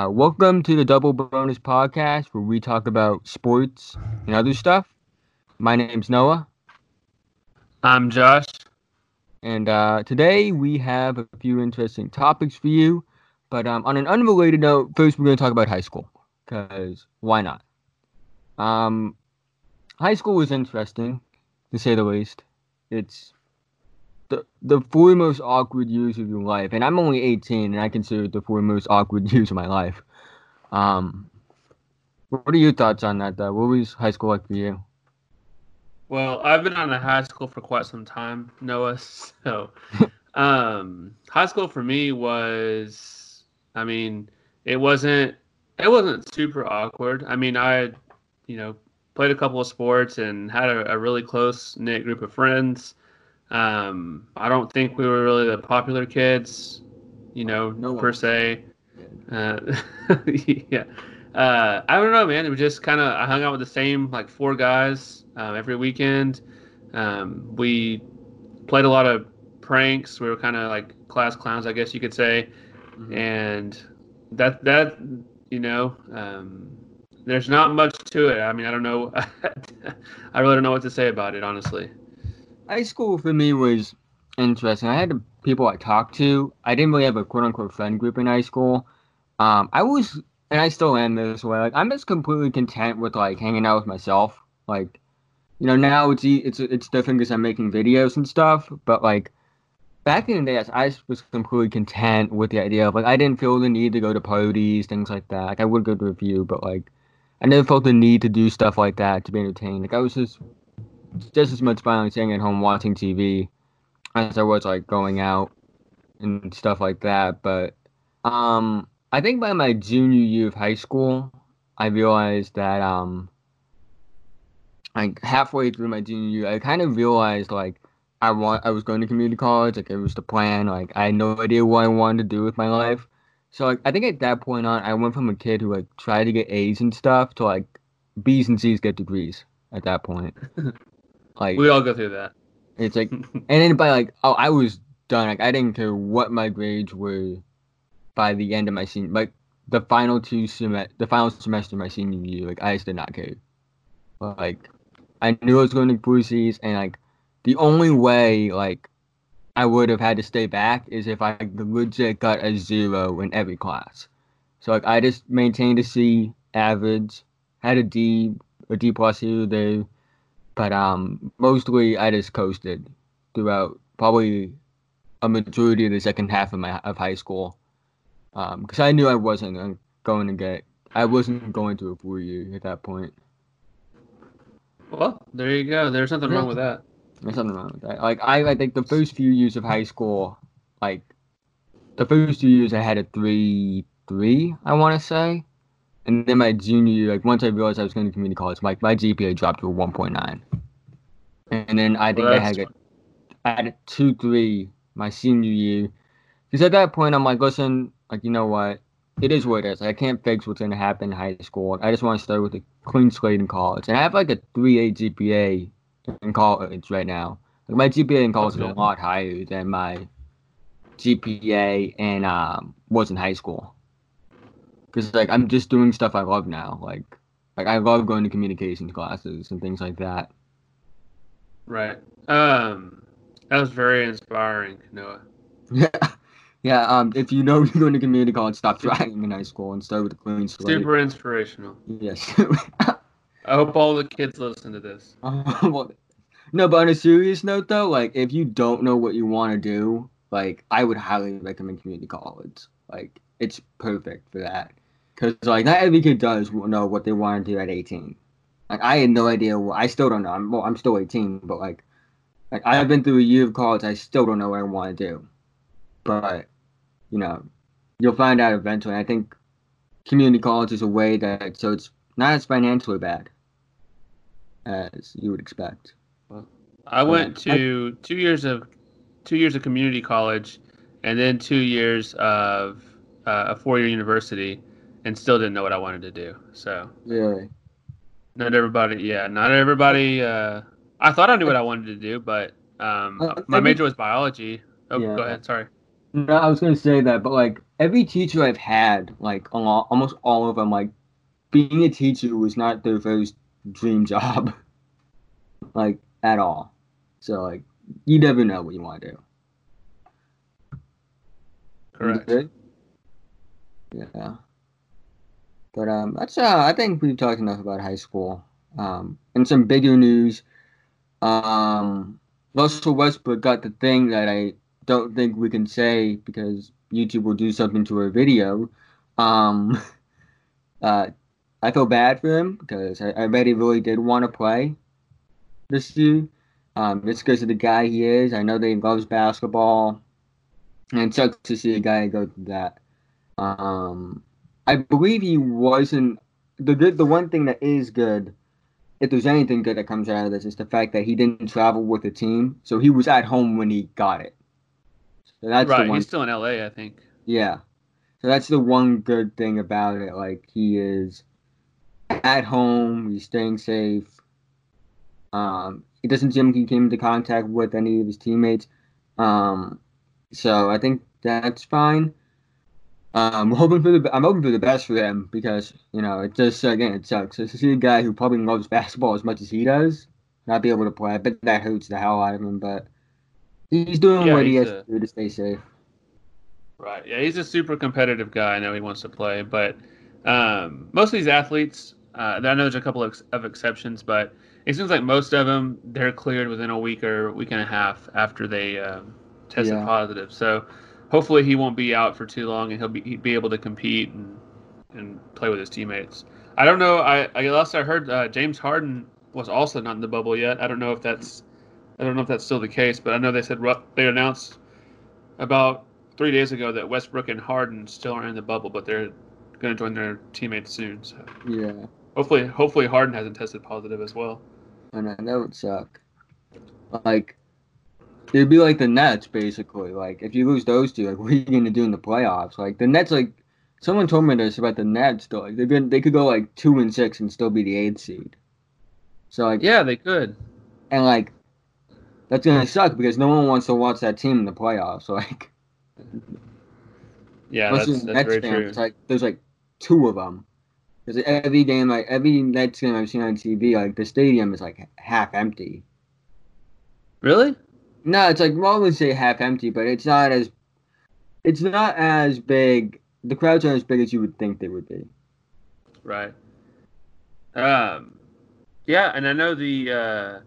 Uh, welcome to the Double Bonus Podcast, where we talk about sports and other stuff. My name's Noah, I'm Josh. and uh, today we have a few interesting topics for you. But um, on an unrelated note, first we're going to talk about high school, because why not? Um, high school was interesting, to say the least. It's the the four most awkward years of your life, and I'm only 18, and I consider it the four most awkward years of my life. Um, what are your thoughts on that? Though, what was high school like for you? Well, I've been on a high school for quite some time, Noah. So, um, high school for me was, I mean, it wasn't, it wasn't super awkward. I mean, I, you know, played a couple of sports and had a, a really close knit group of friends. Um, I don't think we were really the popular kids, you know, No per se. Uh, yeah. Uh, I don't know, man. It was just kind of I hung out with the same like four guys um, every weekend. Um, we played a lot of pranks. We were kind of like class clowns, I guess you could say. And that that you know, um, there's not much to it. I mean, I don't know. I really don't know what to say about it, honestly. High school for me was interesting. I had people I talked to. I didn't really have a quote unquote friend group in high school. Um, I was, and I still am this way. Like I'm just completely content with like hanging out with myself. Like, you know, now it's it's it's different because I'm making videos and stuff. But like back in the day, I was completely content with the idea of like I didn't feel the need to go to parties, things like that. Like I would go to a few, but like I never felt the need to do stuff like that to be entertained. Like I was just just as much fun staying at home watching TV as I was like going out and stuff like that. But um, I think by my junior year of high school, I realized that um, like halfway through my junior year, I kind of realized like I want I was going to community college, like it was the plan. Like I had no idea what I wanted to do with my life. So like I think at that point on, I went from a kid who like tried to get A's and stuff to like B's and C's get degrees at that point. Like We all go through that. it's like, and then by like, oh, I was done. Like, I didn't care what my grades were by the end of my senior, like the final two sem, the final semester of my senior year. Like, I just did not care. Like, I knew I was going to C's, and like, the only way like I would have had to stay back is if I legit got a zero in every class. So like, I just maintained a C average, had a D, a D plus here or there. But um, mostly I just coasted throughout probably a majority of the second half of my of high school, because I knew I wasn't gonna- get, I wasn't going to a four year at that point. Well, there you go. There's nothing wrong with that. There's something wrong with that. Like I, I think the first few years of high school, like the first two years, I had a three three, I want to say, and then my junior year, like once I realized I was going to community college, like my GPA dropped to a one point nine, and then I think Well, I had a, I had a two three my senior year, because at that point I'm like, listen, like you know what, it is what it is. I can't fix what's going to happen in high school. I just want to start with a clean slate in college, and I have like a three eight GPA in college right now. Like my GPA in college is a lot higher than my GPA in um was in high school. Cause like I'm just doing stuff I love now. Like like I love going to communications classes and things like that. Right. Um, that was very inspiring, Noah. Yeah. Yeah, um, if you know you're going to community college, stop trying in high school and start with a clean slate. Super inspirational. Yes. I hope all the kids listen to this. well, no, but on a serious note, though, like if you don't know what you want to do, like I would highly recommend community college. Like it's perfect for that, because like not every kid does know what they want to do at 18. Like I had no idea. What, I still don't know. I'm well, I'm still 18, but like, like I've been through a year of college. I still don't know what I want to do. But you know, you'll find out eventually. I think community college is a way that so it's not as financially bad as you would expect. I went to two years of two years of community college, and then two years of uh, a four year university, and still didn't know what I wanted to do. So Really? not everybody, yeah, not everybody. Uh, I thought I knew what I wanted to do, but um, Uh, my every- major was biology. Oh, Yeah. go ahead. Sorry. No, I was gonna say that, but like every teacher I've had, like almost all of them, like being a teacher was not their first dream job, like at all. So like you never know what you want to do. Correct. Yeah. But um, that's uh, I think we've talked enough about high school. Um, and some bigger news. Um, Russell Westbrook got the thing that I don't think we can say because YouTube will do something to our video. Um, uh, I feel bad for him because I, I bet he really did want to play this year. Um, just because of the guy he is. I know that he loves basketball. And it sucks to see a guy go through that. Um, I believe he wasn't the good. The one thing that is good, if there's anything good that comes out of this, is the fact that he didn't travel with the team, so he was at home when he got it. So that's right. He's still in LA, I think. Yeah. So that's the one good thing about it. Like he is at home. He's staying safe. Um, it doesn't seem like he came into contact with any of his teammates. Um, so I think that's fine. Um, hoping for the I'm hoping for the best for them because you know it just again it sucks to see a guy who probably loves basketball as much as he does not be able to play. I bet that hurts the hell out of him, but he's doing yeah, what he has a, to do to stay safe. Right. Yeah, he's a super competitive guy. I know he wants to play, but um, most of these athletes, uh, I know there's a couple of, of exceptions, but it seems like most of them they're cleared within a week or week and a half after they um, tested yeah. positive. So hopefully he won't be out for too long and he'll be he'll be able to compete and and play with his teammates. I don't know. I I last I heard uh, James Harden was also not in the bubble yet. I don't know if that's I don't know if that's still the case, but I know they said they announced about three days ago that Westbrook and Harden still are in the bubble, but they're going to join their teammates soon. So yeah, hopefully hopefully Harden hasn't tested positive as well. And I know it suck. Like It'd be like the Nets, basically. Like if you lose those two, like what are you gonna do in the playoffs? Like the Nets, like someone told me this about the Nets. Though, like they could they could go like two and six and still be the eighth seed. So like yeah, they could. And like that's gonna suck because no one wants to watch that team in the playoffs. Like yeah, that's, that's Nets very fans, true. It's like there's like two of them. Because every game, like every Nets game I've seen on TV, like the stadium is like half empty. Really? No, it's like well, I would say half empty, but it's not as it's not as big. The crowds aren't as big as you would think they would be. Right. Um. Yeah, and I know the uh,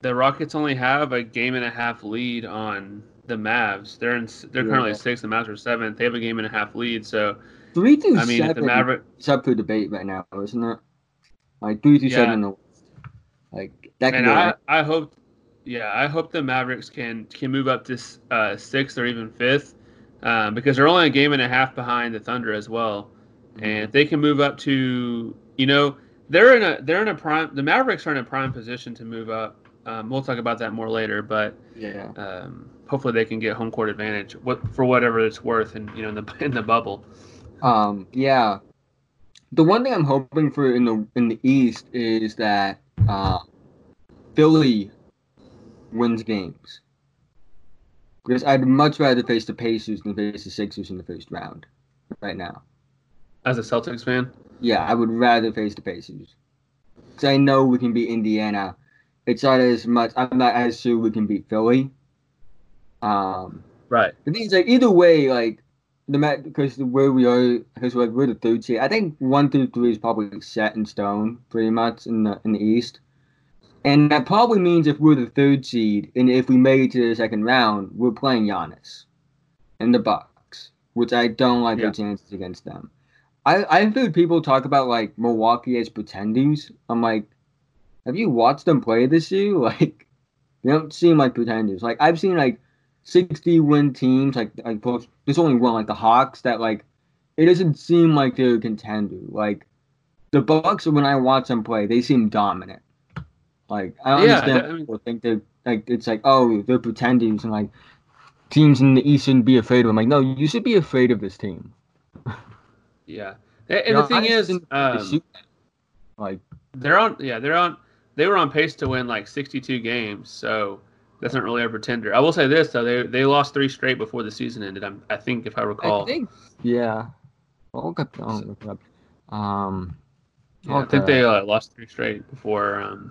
the Rockets only have a game and a half lead on the Mavs. They're in. They're yeah. currently sixth. The Mavs are seventh. They have a game and a half lead. So three through I mean, seven. The Maverick. It's up for debate right now, isn't it? Like three through yeah. seven. Like that. And I, I hope yeah, I hope the Mavericks can can move up to uh, sixth or even fifth um, because they're only a game and a half behind the Thunder as well, mm-hmm. and if they can move up to you know they're in a they're in a prime the Mavericks are in a prime position to move up. Um, we'll talk about that more later, but yeah, um, hopefully they can get home court advantage what for whatever it's worth, and you know in the in the bubble. Um, yeah, the one thing I'm hoping for in the in the East is that uh, Philly wins games. Because I'd much rather face the Pacers than face the Sixers in the first round right now. As a Celtics fan? Yeah, I would rather face the Pacers. Because I know we can beat Indiana. It's not as much, I'm not as sure we can beat Philly. Um, right. The thing is, like, either way, like, the match, because where we are, because we're, we're the third seed, I think one through three is probably set in stone, pretty much, in the, in the East. And that probably means if we're the third seed and if we made it to the second round, we're playing Giannis and the Bucks, which I don't like yeah. their chances against them. I I've heard people talk about like Milwaukee as pretenders. I'm like, have you watched them play this year? Like, they don't seem like pretenders. Like I've seen like 60 win teams, like like there's only one like the Hawks that like it doesn't seem like they're a contender. Like the Bucks, when I watch them play, they seem dominant. Like I yeah, understand I mean, people think they like it's like oh they're pretending and like teams in the East shouldn't be afraid of them. Like no, you should be afraid of this team. yeah, and, and the thing is, um, like they're on yeah they're on they were on pace to win like 62 games. So that's not really a pretender. I will say this though, they they lost three straight before the season ended. I'm, I think if I recall. I think, yeah. I'll up. I'll look it up. Um, yeah, I think they uh, lost three straight before um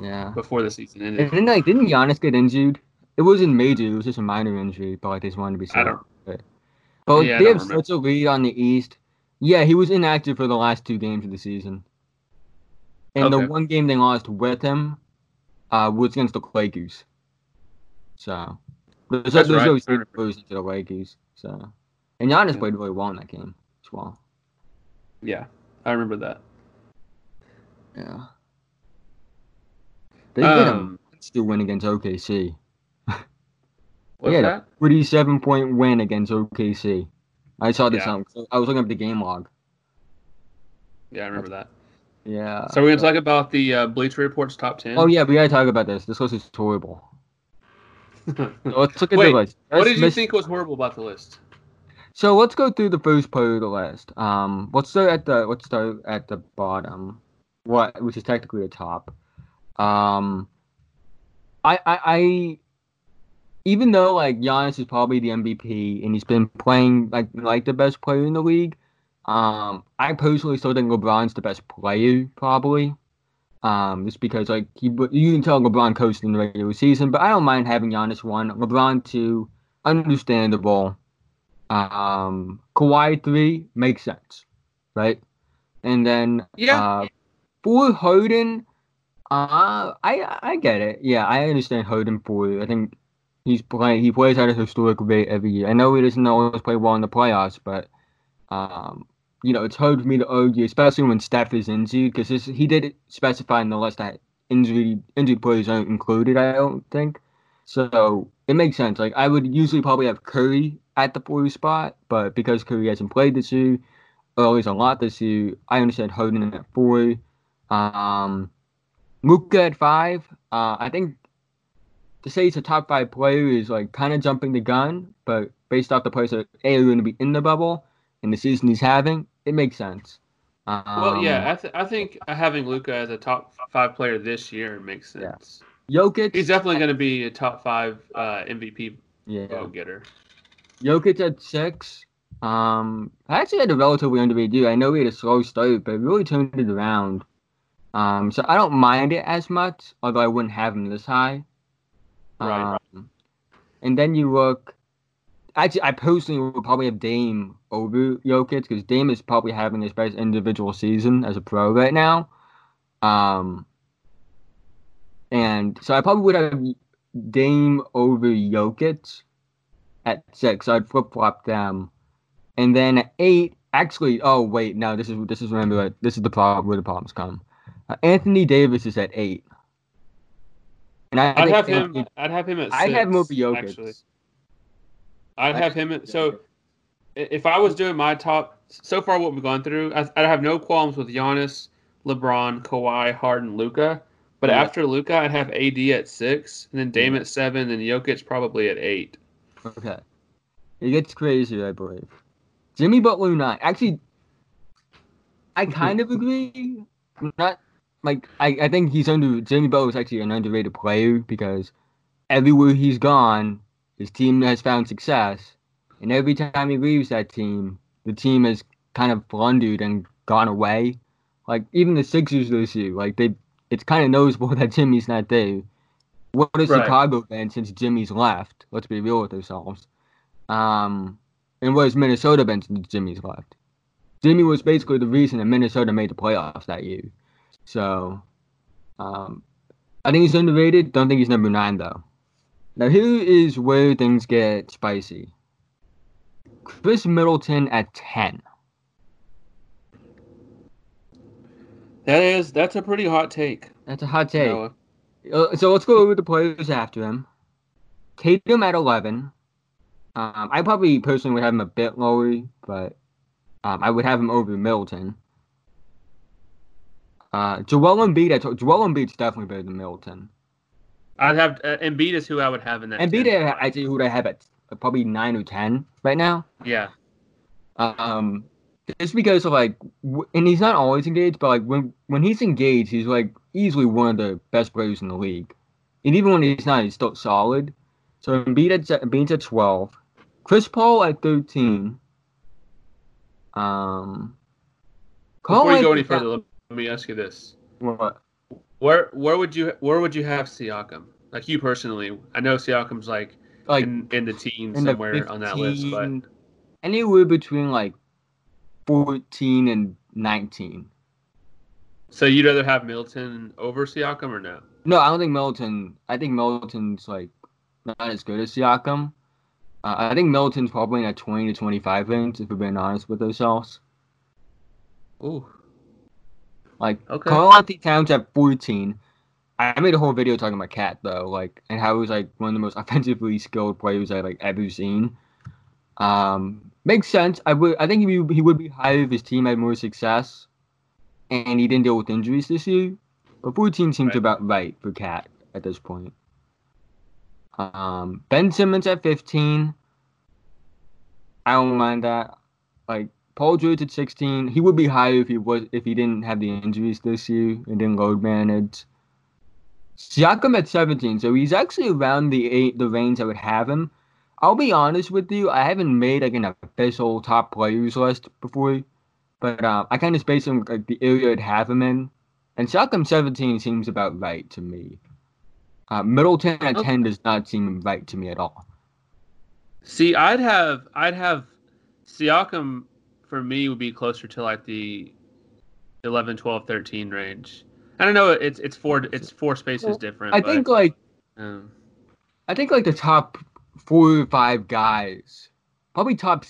yeah before the season ended. And then like didn't Giannis get injured? It wasn't major. It was just a minor injury, but like they just wanted to be safe. I don't. But Yeah, I they have remember. such a lead on the East. Yeah, he was inactive for the last two games of the season. And Okay. the one game they lost with him uh, was against the Lakers. So there's, That's there's right. always losing to the Lakers. So and Giannis Yeah. played really well in that game as well. Yeah, I remember that. Yeah. They did a Um, win against OKC. what's Yeah, that? 37 point win against OKC. I saw this Yeah. on. I was looking up the game log. Yeah, I remember that. Yeah. So we're gonna talk about the uh, Bleacher Report's top ten. Oh yeah, we gotta talk about this. This list is horrible. So let's look at Wait, the list. what Let's did you miss- think was horrible about the list? So let's go through the first part of the list. Um, let's start at the let's start at the bottom, what which is technically the top. Um, I I, I even though like Giannis is probably the MVP and he's been playing like like the best player in the league, um, I personally still think LeBron's the best player probably. Um, just because like he you can tell LeBron coached in the regular season, but I don't mind having Giannis one, LeBron two, understandable. Um, Kawhi three makes sense, right? And then Yeah. uh, for Harden, uh, I I get it. Yeah, I understand Harden for. I think he's playing. He plays at a historic rate every year. I know he doesn't always play well in the playoffs, but um, you know, it's hard for me to argue, especially when Steph is injured, because he did specify in the list that injury injured players aren't included. I don't think. So it makes sense. Like I would usually probably have Curry at the four spot, but because Curry hasn't played this year, or at least a lot this year, I understand Harden at four. Um, Luka at five. Uh, I think to say he's a top five player is like kind of jumping the gun, but based off the players that A are going to be in the bubble and the season he's having, it makes sense. Um, Well, yeah, I, th- I think having Luka as a top five player this year makes sense. Yeah. Jokic. He's definitely going to be a top five uh, MVP yeah. vote getter. Jokic at six. Um, I actually had a relatively underrated year. I know he had a slow start, but really turned it around. Um, so I don't mind it as much, although I wouldn't have him this high. Right. Um, and then you look. Actually, I personally would probably have Dame over Jokic because Dame is probably having his best individual season as a pro right now. Um, and so I probably would have Dame over Jokic at six. I'd flip flop them, and then at eight. Actually, oh wait, no, this is this is remember this is the problem where the problems come. Uh, Anthony Davis is at eight, and I I'd think have him. Anthony- I'd have him at. I'd have him over Jokic. Actually, I'd have him at. So, i- if I was doing my top so far, what we've gone through, I, I'd have no qualms with Giannis, LeBron, Kawhi, Harden, Luka. But Yeah. after Luka, I'd have AD at six, and then Dame at seven, and Jokic probably at eight. Okay. It gets crazy, I believe. Jimmy Butler nine. Actually, I kind of agree. Not like I, I think he's under Jimmy Butler is actually an underrated player because everywhere he's gone, his team has found success, and every time he leaves that team, the team has kind of blundered and gone away. Like even the Sixers this year, like they, it's kind of noticeable that Jimmy's not there. What has Right. Chicago been since Jimmy's left? Let's be real with ourselves. Um, and what has Minnesota been since Jimmy's left? Jimmy was basically the reason that Minnesota made the playoffs that year. So, um, I think he's underrated. Don't think he's number nine though. Now here is where things get spicy. Khris Middleton at ten. That is that's a pretty hot take. That's a hot take. Noah. Uh, so let's go over the players after him. Tatum at 11. Um, I probably personally would have him a bit lower, but um, I would have him over Middleton. Uh, Joel Embiid, at, Joel Embiid's definitely better than Middleton. I'd have uh, Embiid is who I would have in that. Embiid, 10. I actually would I have at uh, probably 9 or 10 right now. Yeah. Um, just because of like, w- and he's not always engaged, but like when when he's engaged, he's like easily one of the best players in the league. And even when he's not, he's still solid. So Embiid at Embiid's at twelve, Chris Paul at thirteen. Um. Before you go any further, let me ask you this: What? Where where would you where would you have Siakam? Like you personally, I know Siakam's like Like in, in the teens in the somewhere on that list, but anywhere between like fourteen and nineteen. so you'd rather have Milton over Siakam or no? No, I don't think Middleton. I think Middleton's like not as good as Siakam. Uh, I think Middleton's probably in a twenty to twenty-five range. If we're being honest with ourselves, Ooh, like Okay. Karl-Anthony Towns at fourteen. I made a whole video talking about KAT though, like and how he was like one of the most offensively skilled players I've like ever seen. Um, makes sense. I would. I think he would, he would be higher if his team had more success, and he didn't deal with injuries this year. But 14 seems Right. about right for KAT at this point. Um, Ben Simmons at 15. I don't mind that. Like Paul George at 16. He would be higher if he was if he didn't have the injuries this year and didn't load manage. Siakam at 17, so he's actually around the eight the range I would have him. I'll be honest with you, I haven't made like an official top players list before, but uh, I kind of based on like the area I'd have him in, and Siakam 17 seems about right to me. Uh, Middleton at 10 does not seem right to me at all. see, I'd have I'd have Siakam for me would be closer to like the 11, 12, 13 range. I don't know. It's it's four it's four spaces Well, different. I but, think like um, I think like the top four or five guys, probably top,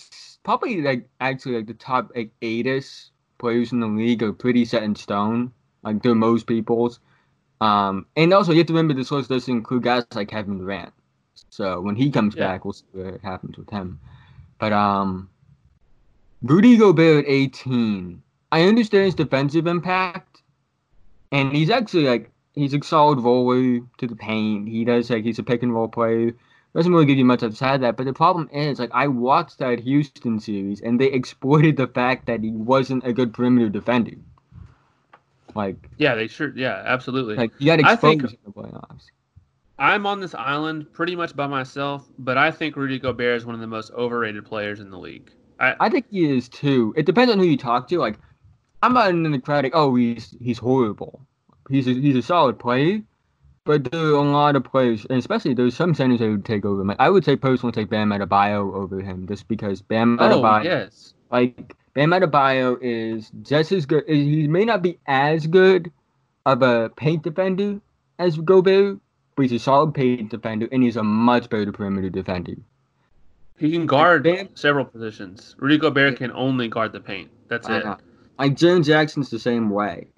probably like actually like the top like eight-ish players in the league are pretty set in stone. Like they're most people's. Um, and also you have to remember this list doesn't include guys like Kevin Durant. So when he comes Yeah. back, we'll see what happens with him. But um, Rudy Gobert at 18. I understand his defensive impact, and he's actually like he's a solid roller to the paint. He does like he's a pick and roll player. Doesn't really give you much outside that. But the problem is like I watched that Houston series and they exploited the fact that he wasn't a good perimeter defender. Like yeah, they sure yeah, absolutely. like you got think- exposed in the playoffs. I'm on this island pretty much by myself, but I think Rudy Gobert is one of the most overrated players in the league. I think he is too. It depends on who you talk to. Like I'm not crowd like, oh he's he's horrible. He's a, he's a solid player. But there are a lot of players, and especially there's some centers that would take over him. Like, I would say personally take Bam Adebayo over him, just because Bam Adebayo. Oh Adebayo, yes, like Bam Adebayo, is just as good. He may not be as good of a paint defender as Gobert, but he's a solid paint defender, and he's a much better perimeter defender. He can guard several positions. Rudy Gobert can only guard the paint. That's it. Like Jaren Jackson's the same way.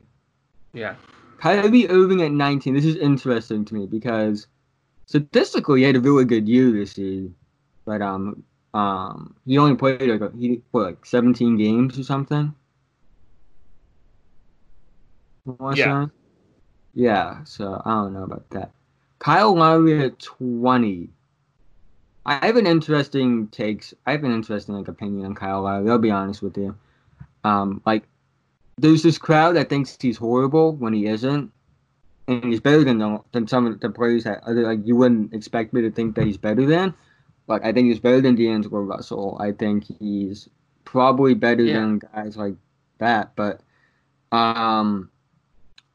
Yeah. Kyrie Irving at 19. This is interesting to me because statistically he had a really good year this year, but um um he only played like he what like 17 games or something. Wanna Yeah. Yeah. So I don't know about that. Kyle Lowry at 20. I have an interesting takes. I have an interesting like opinion on Kyle Lowry. I'll be honest with you. Um, like there's this crowd that thinks he's horrible when he isn't, and he's better than the, than some of the players that other like you wouldn't expect me to think that he's better than. Like I think he's better than D'Angelo Russell. I think he's probably better Yeah. than guys like that. But um,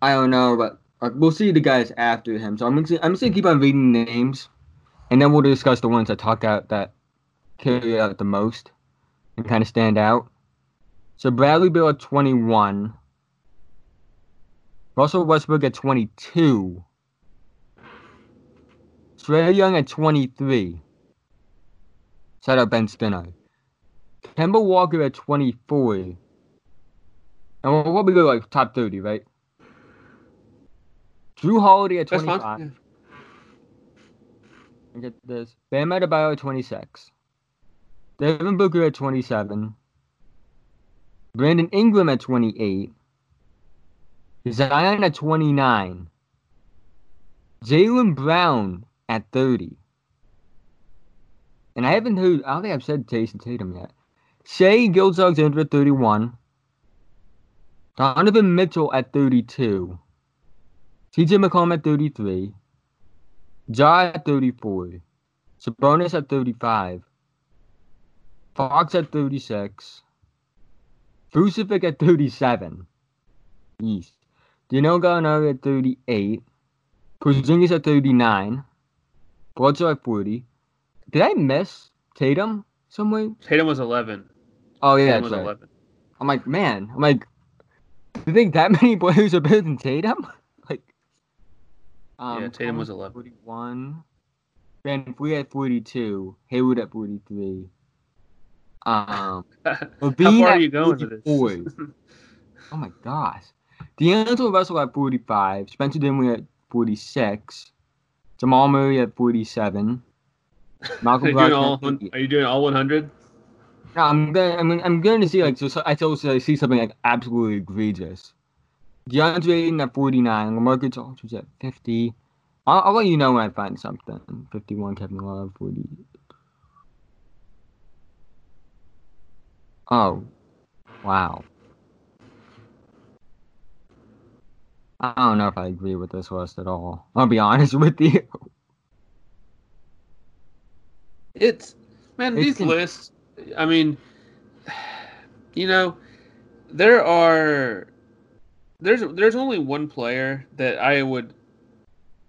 I don't know. But like, we'll see the guys after him. So I'm just, I'm just gonna keep on reading names, and then we'll discuss the ones that talk out that carry out the most and kind of stand out. So Bradley Beal at 21. Russell Westbrook at 22. Trae Young at 23. Shout out Ben Spinner. Kemba Walker at 24. And we'll probably go like top 30, right? Jrue Holiday at That's 25. fine. Get this. Bam Adebayo at 26. Devin Booker at 27. Brandon Ingram at 28. Zion at 29. Jaylen Brown at 30. And I haven't heard, I don't think I've said Jayson Tatum yet. Shai Gilgeous-Alexander at 31. Donovan Mitchell at 32. CJ McCollum at 33. Ja at 34. Sabonis at 35. Fox at 36. Vucevic at 37. East. Dino Gallinari at 38. Porzingis at 39. Bledsoe at 40. Did I miss Tatum somewhere? Tatum was 11. Oh, yeah, Tatum was right. 11. I'm like, man, I'm like, do you think that many players are better than Tatum? Um, Yeah, Tatum was Collins 11. 41. VanVleet at 42. Hayward at 43. Um, How LaVine far are you going with this? 44. Oh my gosh. D'Angelo Russell at 45. Spencer Dinwiddie at 46. Jamal Murray at 47. are, Malcolm you doing Brogdon all, are you doing all 100? No, I'm going. I'm. I'm going to see like. So, I also see something like absolutely egregious. DeAndre Ayton at 49. LaMarcus Aldridge at 50. I'll, I'll let you know when I find something. 51. Kevin Love 40. Oh, wow. I don't know if I agree with this list at all. I'll be honest with you. It's man, It's these con- lists. I mean, you know, there are there's there's only one player that I would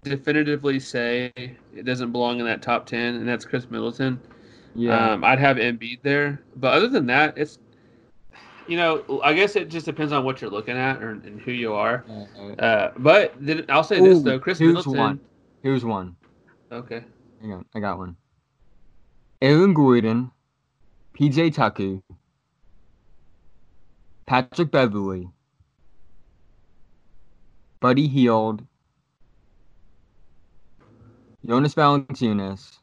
definitively say it doesn't belong in that top ten, and that's Khris Middleton. Yeah. Um, I'd have Embiid there, but other than that, it's you know, I guess it just depends on what you're looking at or, and who you are. Uh, Uh, but then I'll say this though, Chris here's Middleton. one. Here's one. Okay. Hang on, I got one. Aaron Gordon, PJ Tucker, Patrick Beverley, Buddy Hield, Jonas Valanciunas,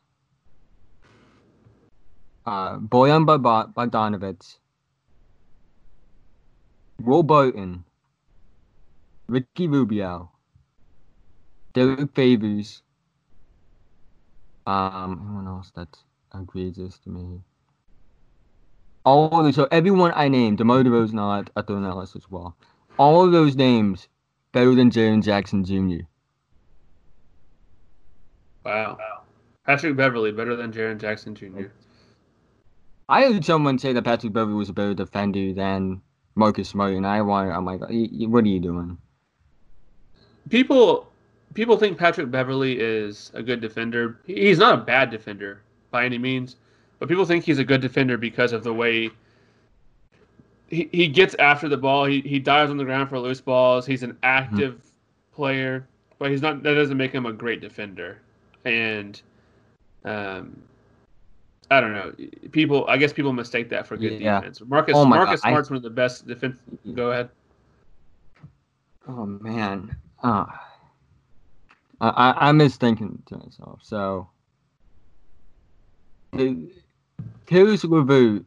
uh, Bojan Bogda- Bogdanovic, Will Ricky Rubio, Derrick Favors, um, anyone else that egregious to me? All of those, so everyone I named, DeMar DeRozan, I I throw in that list as well. All of those names better than Jaren Jackson Jr. Wow. Patrick Beverley better than Jaren Jackson Jr. I heard someone say that Patrick Beverley was a better defender than Marcus Smart, and I want, I'm like, "Y- y- what are you doing? people people think Patrick Beverley is a good defender. He's not a bad defender by any means, but people think he's a good defender because of the way he, he gets after the ball. He he dives on the ground for loose balls. He's an active player, but he's not. That doesn't make him a great defender. And um, I don't know. People, I guess people mistake that for good Yeah. defense. Marcus Oh Marcus God, I- Smart's one of the best defense. Go ahead. Oh man, uh, I I I'm just thinking to myself. So, Caris LeVert,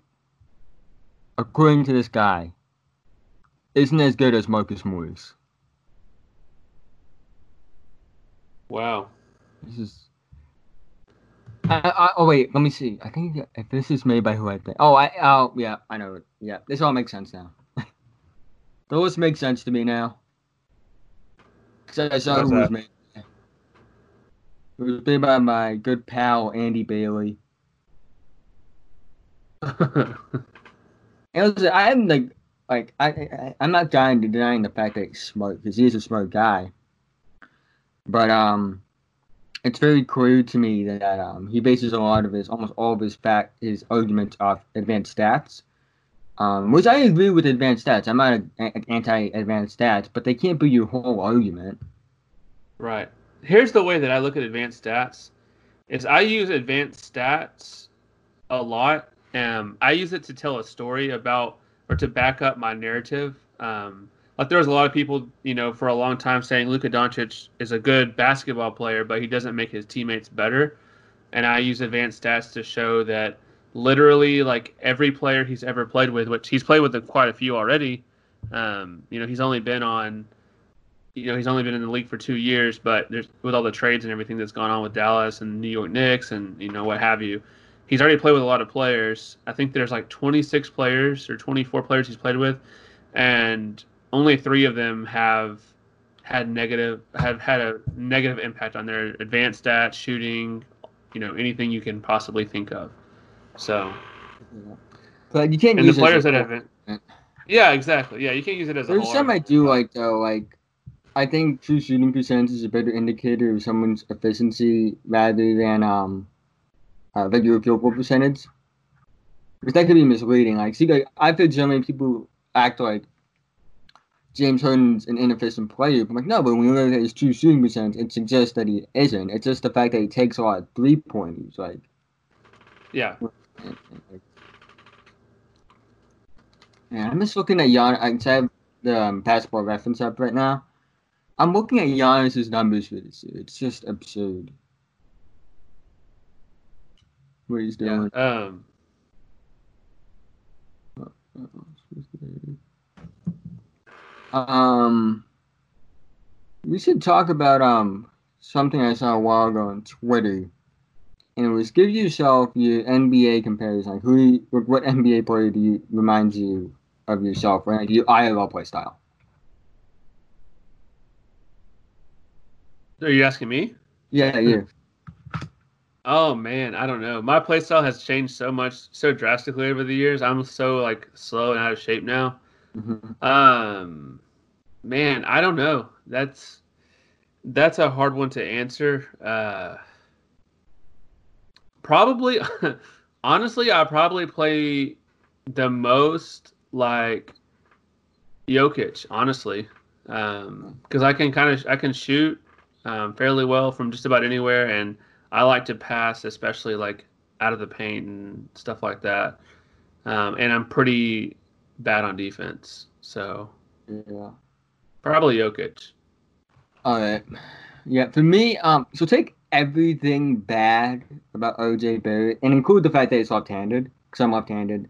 according to this guy, isn't as good as Marcus Morris. Wow. This is. I, I, oh wait, let me see. I think if this is made by who I think. Oh, I oh yeah, I know it. Yeah, this all makes sense now. Those make sense to me now. 'Cause I saw How's who it was that? made. It was made by my good pal Andy Bailey. And listen, I'm like, like I, I I'm not trying to denying the fact that he's smart because he is a smart guy. But um, it's very clear to me that um he bases a lot of his almost all of his fact his arguments off advanced stats. Um, which I agree with advanced stats. I'm not a, a- anti-advanced stats, but they can't be your whole argument. Right. Here's the way that I look at advanced stats. Is I use advanced stats a lot. Um, I use it to tell a story about or to back up my narrative. Um, like there was a lot of people, you know, for a long time saying Luka Doncic is a good basketball player, but he doesn't make his teammates better. And I use advanced stats to show that literally, like every player he's ever played with, which he's played with quite a few already. Um, you know, he's only been on you know he's only been in the league for two years, but there's with all the trades and everything that's gone on with Dallas and New York Knicks and you know what have you, he's already played with a lot of players. I think there's like 26 players or 24 players he's played with, and only three of them have had negative have had a negative impact on their advanced stats, shooting, you know, anything you can possibly think of. So, but you can't and use the players that whole. have, yeah, exactly, yeah, you can't use it as a There's some I do like though, like I think true shooting percentage is a better indicator of someone's efficiency rather than um uh, regular field goal percentage. Because that could be misleading. Like, see, like, I feel generally people act like James Harden's an inefficient player. But I'm like, no, but when you look at his true shooting percentage, it suggests that he isn't. It's just the fact that he takes a lot of three pointers. Like, yeah, like- yeah, I'm just looking at Gian. I have the um, basketball reference up right now. I'm looking at Giannis's numbers for this year. It's just absurd. What he's yeah. doing. Um, Um, we should talk about um something I saw a while ago on Twitter, and it was give yourself your NBA comparison. Like who, you, what NBA player do you reminds you of yourself? Right, like your IRL play style. are you asking me? Yeah, yeah. Oh man, I don't know. My playstyle has changed so much, so drastically over the years. I'm so like slow and out of shape now. Mhm. Um, man, I don't know. That's that's a hard one to answer. Uh, probably, honestly, I probably play the most like Jokic. Honestly, because I can kind of I can shoot um, fairly well from just about anywhere, and I like to pass, especially like out of the paint and stuff like that. Um, and I'm pretty bad on defense, so Yeah. probably Jokic. All right. Yeah, for me, um, so take everything bad about RJ Barrett and include the fact that he's left-handed, because I'm left-handed.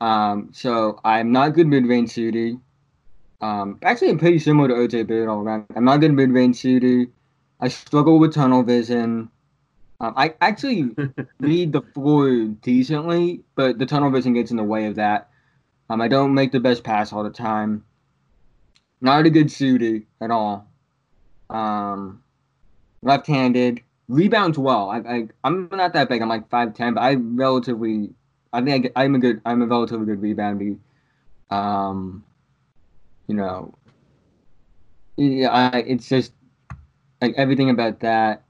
Um, so I'm not a good mid-range shooter. Um, actually, I'm pretty similar to RJ Barrett all around. I'm not a good mid-range shooter. I struggle with tunnel vision. Um, I actually read the floor decently, but the tunnel vision gets in the way of that. Um, I don't make the best pass all the time. Not a good shooter at all. Um, left-handed, rebounds well. I, I I'm not that big. I'm like five ten, but I relatively. I think I I'm a good. I'm a relatively good rebounder. Um, you know. Yeah, I, it's just like everything about that,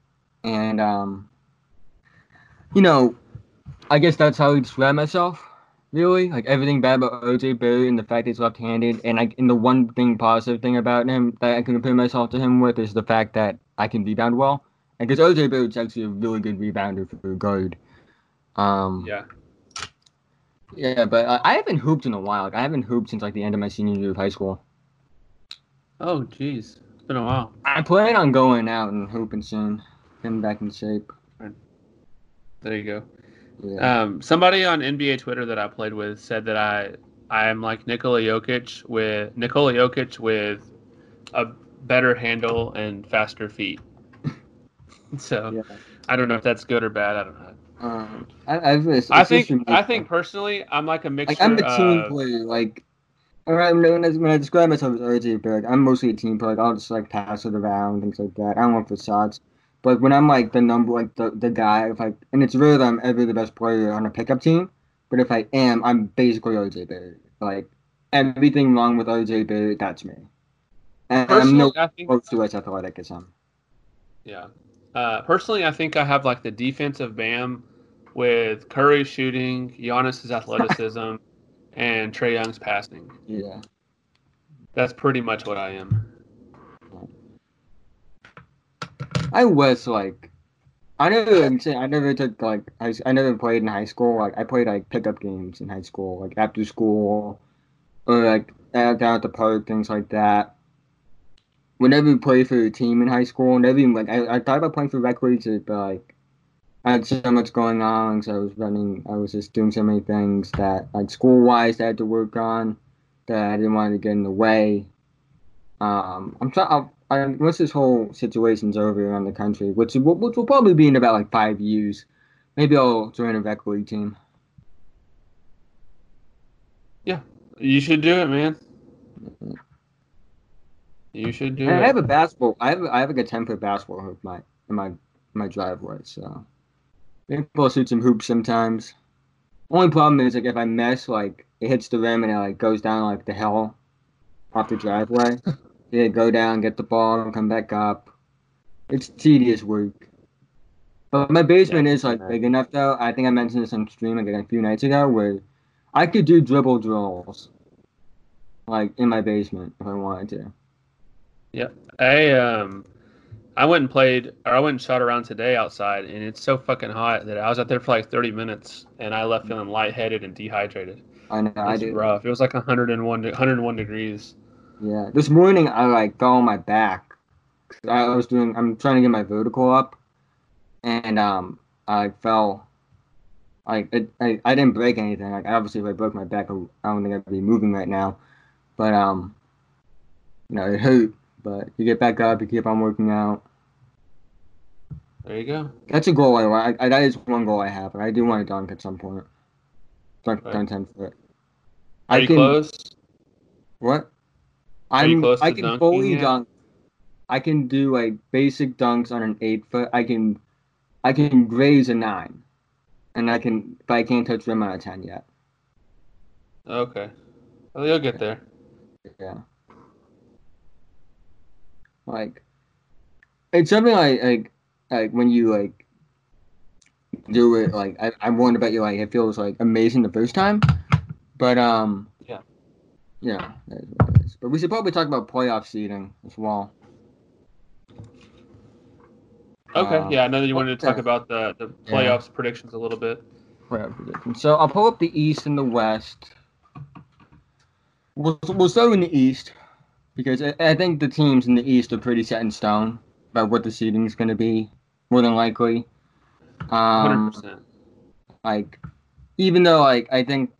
and um, you know, I guess that's how I describe myself. Really, like everything bad about RJ Barrett and the fact he's left-handed, and like, and the one thing positive thing about him that I can compare myself to him with is the fact that I can rebound well. And because RJ Barrett's actually a really good rebounder for a guard. Um, Yeah. yeah, but uh, I haven't hooped in a while. Like, I haven't hooped since like the end of my senior year of high school. Oh, jeez, it's been a while. I plan on going out and hooping soon, getting back in shape. There you go. Yeah. Um, somebody on NBA Twitter that I played with said that I I am like Nikola Jokic with Nikola Jokic with a better handle and faster feet. so yeah. I don't know if that's good or bad. I don't know. Um, I, I've, it's, I it's think I think personally I'm like a mixture. like I'm a team of, player. Like, all right, when I, when I describe myself as RJ Barrett, I'm mostly a team player. Like, I'll just like pass it around, things like that. I don't look for shots. But when I'm like the number, like the, the guy, if I and it's rare that I'm ever the best player on a pickup team. But if I am, I'm basically RJ Barrett. Like everything wrong with RJ Barrett, that's me. And I'm personally, no I think close to as athletic as him. Yeah. Uh, personally, I think I have like the defensive BAM with Curry shooting, Giannis's athleticism, and Trae Young's passing. Yeah. That's pretty much what I am. I was like, I never, I never took like, I, I never played in high school. Like, I played like pickup games in high school, like after school, or like out down at the park, things like that. Whenever you play for a team in high school, never even like, I, I thought about playing for rec but like, I had so much going on, so I was running, I was just doing so many things that, like, school wise, I had to work on that I didn't want to get in the way. Um, I'm trying. I, once this whole situation's over around the country, which will- which will probably be in about like five years, maybe I'll join a rec league team. Yeah, you should do it, man. You should do And it. I have a basketball. I have I have like a ten foot basketball hoop in my in my my driveway. So maybe I'll shoot some hoops sometimes. Only problem is like if I miss, like it hits the rim and it like goes down like the hell off the driveway. yeah, go down, get the ball, and come back up. It's tedious work. But my basement is like big enough though. I think I mentioned this on stream like a few nights ago where I could do dribble drills like in my basement if I wanted to. Yep. I um, I went and played, or I went and shot around today outside, and it's so fucking hot that I was out there for like 30 minutes, and I left feeling lightheaded and dehydrated. I know I It's do. rough. It was like 101, 101 degrees. Yeah, this morning I like fell on my back. I was doing. I'm trying to get my vertical up, and um, I fell. Like it, I, I didn't break anything. Like obviously, if I broke my back, I don't think I'd be moving right now. But um, you know, it hurt. But you get back up, you keep on working out. There you go. That's a goal I want. I, that is one goal I have. But I do want to dunk at some point. Dunk, Right. dunk ten foot. Are I you can. close? What? I'm. I can fully yet? dunk. I can do like basic dunks on an eight foot. I can, I can graze a nine, and I can, but I can't touch rim on a ten yet. Okay. Well, you'll get there. Yeah. Like, it's something like like like when you like do it. Like I, I wonder about you. Like it feels like amazing the first time, but um. Yeah. Yeah, that is what it is. But we should probably talk about playoff seeding as well. Okay. Um, yeah, I know that you wanted to talk about the the Yeah. playoffs predictions a little bit. playoff predictions. So I'll pull up the East and the West. We'll, we'll start in the East because I, I think the teams in the East are pretty set in stone about what the seeding is going to be, more than likely. Hundred Um, percent. like, even though like I think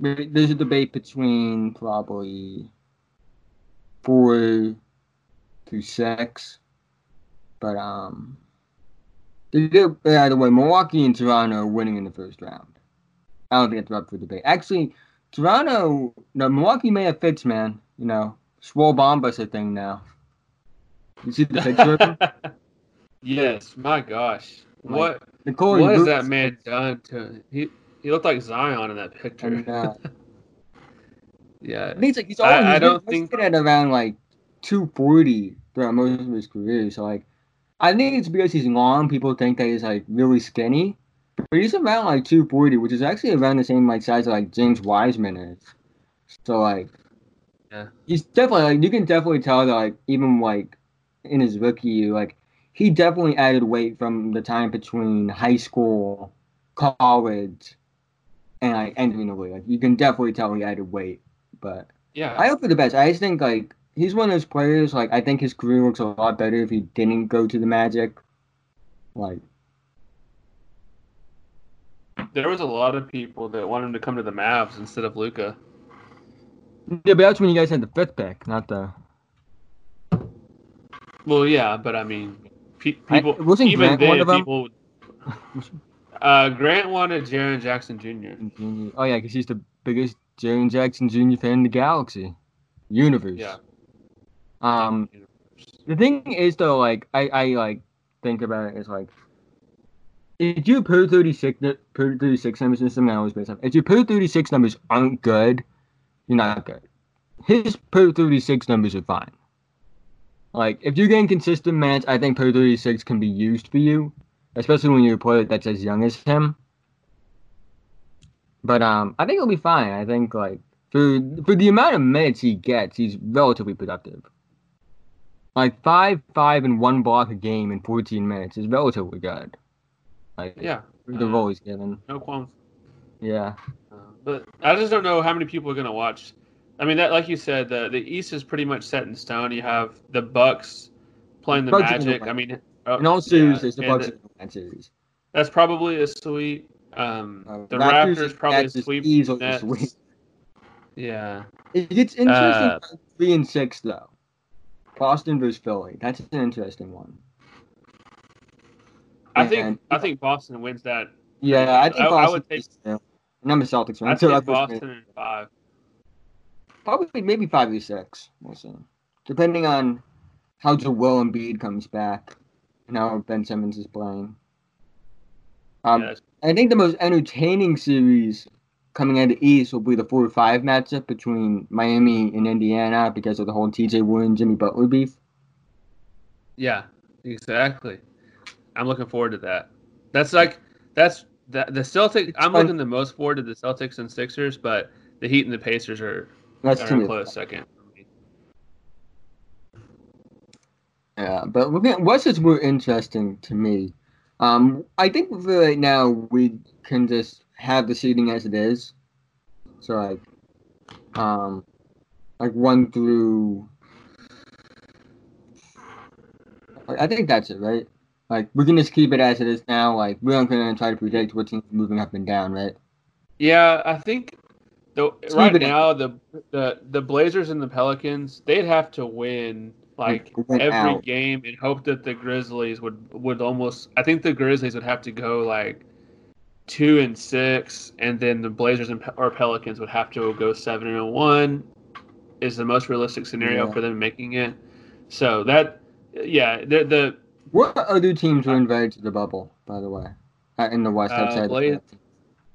there's a debate between probably four to six, but um, either way, Milwaukee and Toronto are winning in the first round. I don't think it's up for debate. Actually, Toronto, no, Milwaukee may have fits, man. You know, Swole Bamba's a thing now. You see the picture yes. My gosh. What Nicole what has that man done to he? He looked like Zion in that picture. And, yeah. I think it's like he's I- always I he's don't think- at around like 240 throughout most of his career. So like, I think it's because he's long. People think that he's like really skinny, but he's around like 240, which is actually around the same like size that like James Wiseman is. So like, Yeah. he's definitely like you can definitely tell that like even like in his rookie year, like he definitely added weight from the time between high school, college, and like entering the league. Like you can definitely tell he added weight, but. Yeah. I hope for the best. I just think like he's one of those players. Like I think his career looks a lot better if he didn't go to the Magic. Like there was a lot of people that wanted him to come to the Mavs instead of Luka. yeah, but that's when you guys had the fifth pick, not the. Well, yeah, but I mean, pe- I- people wasn't even Grant one of them? people. Uh, Grant wanted Jaren Jackson Jr. Oh yeah, because he's the biggest Jaren Jackson Jr. fan in the galaxy, universe. Yeah. Um, the thing is though, like I, I like think about it is like if your per thirty six per thirty six numbers this is something I always base off. If your per thirty six numbers aren't good, you're not good. His per thirty six numbers are fine. Like if you're getting consistent minutes, I think per thirty six can be used for you, especially when you're a player that's as young as him. But um, I think he'll be fine. I think like for for the amount of minutes he gets, he's relatively productive. Like five, five, and one block a game in 14 minutes is relatively good. Like Yeah, the uh, role he's given. no qualms. Yeah, Uh, but I just don't know how many people are going to watch. I mean, that like you said, the the East is pretty much set in stone. You have the Bucks playing the Magic. I mean, uh, in all seriousness, yeah, the and Bucks th- are gonna series. that's probably a sweep. Um, Uh, the Raptors Raptors, probably a is sweep. easily Nets. sweep. Yeah, It gets interesting. Uh, three and six though. Boston versus Philly. That's an interesting one. I think And- I think Boston wins that. Yeah, I think I- I would take- is too. And I'm a Celtics fan. I so think that puts me- Boston in five. Probably maybe five or six. We'll see. depending on how Joel Embiid comes back and how Ben Simmons is playing. Um, Yes. I think the most entertaining series coming out of the East will be the four or five matchup between Miami and Indiana because of the whole TJ Warren Jimmy Butler beef. Yeah, exactly. I'm looking forward to that. That's like that's that the Celtics. It's I'm fun. looking the most forward to the Celtics and Sixers, but the Heat and the Pacers are, That's are me. close second. Yeah, but gonna, what's just more interesting to me? Um, I think for right now we can just have the seating as it is. So like, um, like one through. I think that's it, right? Like we can just keep it as it is now. Like we aren't gonna try to predict what teams moving up and down, right? Yeah, I think the right leave it at- now the the the Blazers and the Pelicans they'd have to win like every out. game and hope that the Grizzlies would would almost. I think the Grizzlies would have to go like two and six, and then the Blazers and or Pelicans would have to go seven and one. Is the most realistic scenario Yeah. for them making it. So that yeah, the the What other teams were invited to the bubble, by the way, uh, in the West Uh, outside? of Blaze- the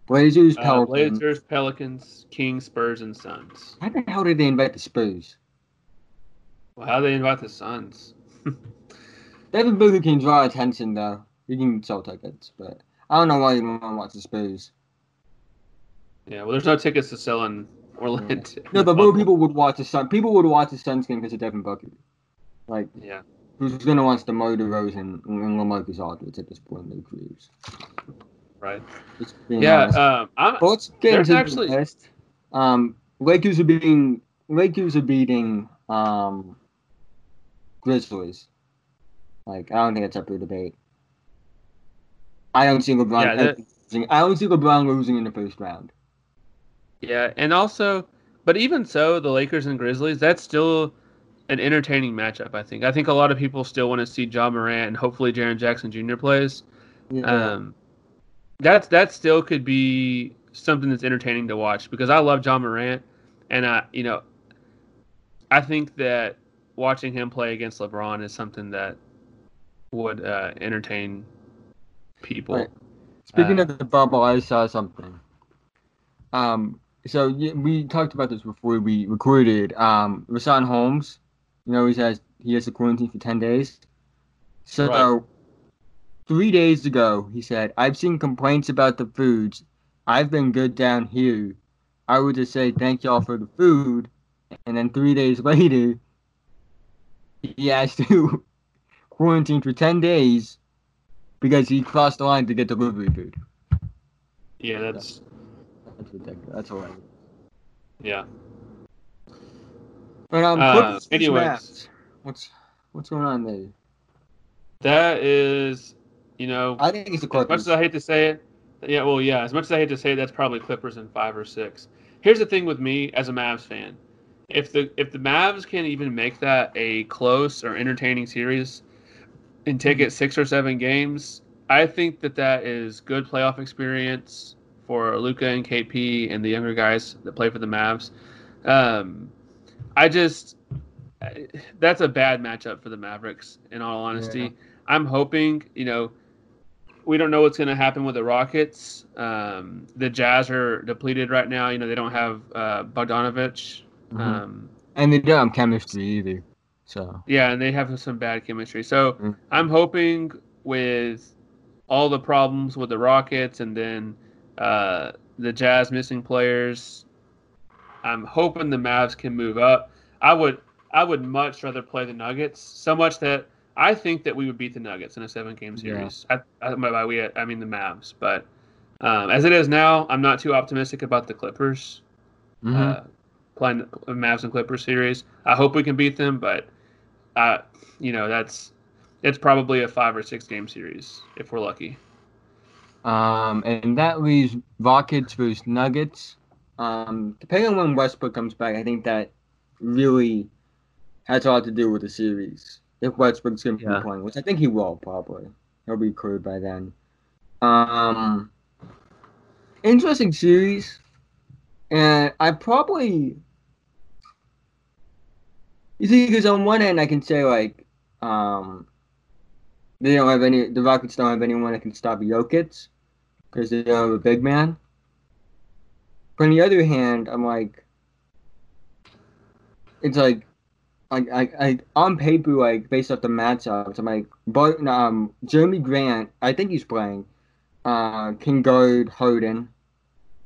Blazers, uh, Pelicans. Blazers, Pelicans, Kings, Spurs, and Suns. How the hell did they invite the Spurs? Well, how do they invite the Suns? Devin Booker can draw attention though. You can sell tickets, but I don't know why you want to watch the Spurs. Yeah, well, there's no tickets to sell in Orlando. No, but more people would watch the Sun. People would watch the Suns game because of Devin Booker. Like, Yeah, who's gonna watch the Mo DeRozan and, and LaMarcus Aldridge at this point in their careers? right. Yeah, honest. um, I'm. But let's get into actually- the list. Um, Lakers are beating Lakers are beating um Grizzlies. Like I don't think it's up for debate. I don't see LeBron. Yeah, that- losing. I don't see LeBron losing in the first round. Yeah, and also, but even so, the Lakers and Grizzlies, that's still an entertaining matchup. I think. I think a lot of people still want to see Ja Morant and hopefully Jaren Jackson Jr. plays. Yeah. Um, that's that still could be something that's entertaining to watch because I love Ja Morant, and I, you know, I think that watching him play against LeBron is something that would uh, entertain people. Right. Speaking uh, of the bubble, I saw something. Um, so we talked about this before we recorded. Um, Richaun Holmes, you know, he has he has to quarantine for ten days. So Right. three days ago, he said, "I've seen complaints about the foods. I've been good down here. I would just say thank y'all for the food." And then three days later, he has to quarantine for ten days because he crossed the line to get delivery food. Yeah, that's That's ridiculous. That's hilarious. yeah. But um, Uh, Clippers anyways. What's what's going on there? That is, you know, I think it's the as much as I hate to say it, yeah, well, yeah, as much as I hate to say it, that's probably Clippers in five or six. Here's the thing with me as a Mavs fan: if the if the Mavs can even make that a close or entertaining series and take it six or seven games, I think that that is good playoff experience for Luka and KP and the younger guys that play for the Mavs. Um, I just that's a bad matchup for the Mavericks. In all honesty, Yeah. I'm hoping you know we don't know what's going to happen with the Rockets. Um, the Jazz are depleted right now. You know they don't have uh, Bogdanovic. Mhm. Um, and they don't have chemistry either. So yeah, and they have some bad chemistry. So Mm. I'm hoping with all the problems with the Rockets and then uh, the Jazz missing players, I'm hoping the Mavs can move up. I would I would much rather play the Nuggets so much that I think that we would beat the Nuggets in a seven game Yeah. series. I, I, by we I mean the Mavs, but um, as it is now, I'm not too optimistic about the Clippers mhm. uh, playing the Mavs and Clippers series. I hope we can beat them, but uh, you know that's it's probably a five or six game series if we're lucky. um, and that leaves Rockets versus Nuggets. Um, depending on when Westbrook comes back, I think that really has a lot to do with the series. If Westbrook's going to Yeah. be playing, which I think he will probably, he'll be cleared by then. Um, interesting series, and I probably You see, because on one end I can say like, um, they don't have any. The Rockets don't have anyone that can stop Jokic because they don't have a big man. But on the other hand, I'm like, it's like, like I, I on paper, like based off the matchups, I'm like, but um, Jerami Grant, I think he's playing, uh, can guard Harden.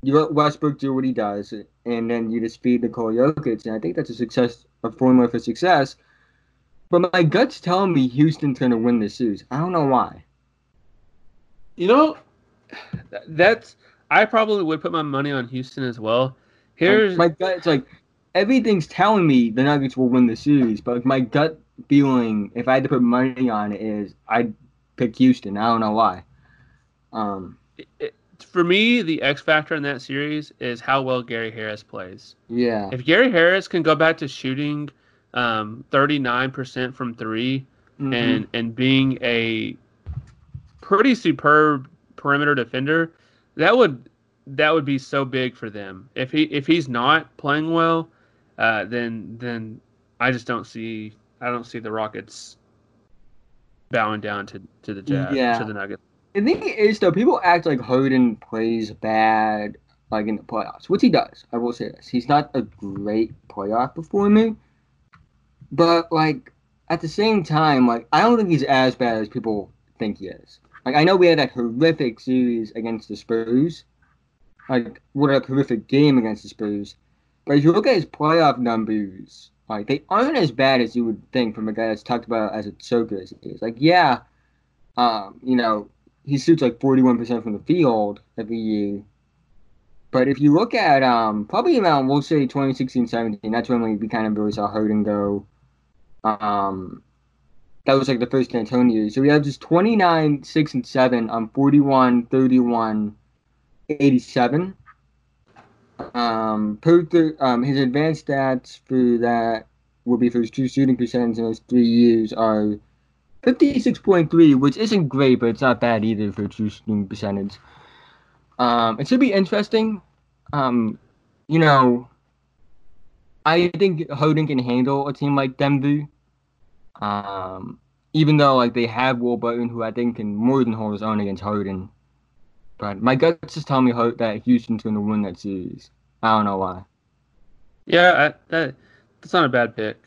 You let Westbrook do what he does, and then you just feed Nikola Jokic, and I think that's a success, a formula for success. But my gut's telling me Houston's gonna win this series. I don't know why. You know, that's I probably would put my money on Houston as well. Here's my, my gut. It's like everything's telling me the Nuggets will win the series, but my gut feeling, if I had to put money on it, is I'd pick Houston. I don't know why. Um, it, it, for me, the X factor in that series is how well Gary Harris plays. Yeah. If Gary Harris can go back to shooting um, 39% from 3 mm-hmm. and and being a pretty superb perimeter defender, that would that would be so big for them. If he if he's not playing well, uh, then then I just don't see I don't see the Rockets bowing down to, to the Jazz yeah. to the Nuggets. The thing is though, people act like Harden plays bad like in the playoffs, which he does. I will say this: he's not a great playoff performer, but like at the same time, like I don't think he's as bad as people think he is. Like I know we had that horrific series against the Spurs, like what a horrific game against the Spurs. But if you look at his playoff numbers, like they aren't as bad as you would think from a guy that's talked about as a choker as he is. Like yeah, um, you know, he shoots like forty one percent from the field every year. But if you look at um probably around we'll say 2016, 17, that's when we kind of really saw Harden go. Um, that was like the first Antonio. So we have just 29, 6, and 7 on 41, 31, 87. Um, per th- um, his advanced stats for that will be for his true shooting percentage in those three years are 56.3, which isn't great, but it's not bad either for true shooting percentage. Um, it should be interesting. Um, you know, I think Harden can handle a team like Denver. Um, even though like they have Will Barton, who I think can more than hold his own against Harden. But my gut's just telling me that Houston's going to win that series. I don't know why. Yeah, I, that, that's not a bad pick.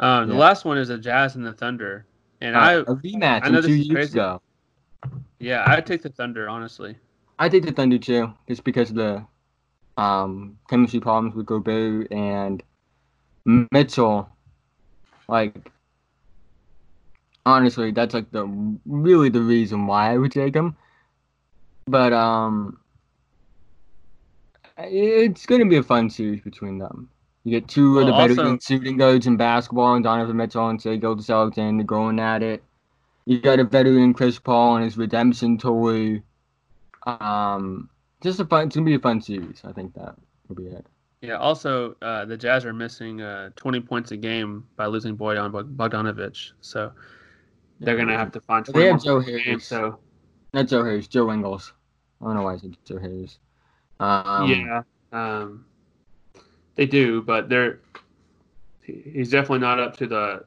Um, yeah. The last one is the Jazz and the Thunder, and uh, I a rematch I know two years crazy. ago. Yeah, I take the Thunder honestly. I take the Thunder too, just because of the um, chemistry problems with Gobert and Mitchell. Like honestly, that's like the really the reason why I would take him. But um, it's going to be a fun series between them. You get two well, of the better also, shooting guards in basketball, and Donovan Mitchell and Shai Gilgeous-Alexander going at it. You got a veteran Chris Paul and his redemption tour. Um, just a fun. It's gonna be a fun series. I think that will be it. Yeah. Also, uh, the Jazz are missing uh, 20 points a game by losing Bojan Bogdanovic. So they're gonna have to find. They have Joe Harris. Game, so not Joe Harris, Joe Ingles. I don't know why I said Joe Harris. Um, yeah, um, they do, but they're. He's definitely not up to the.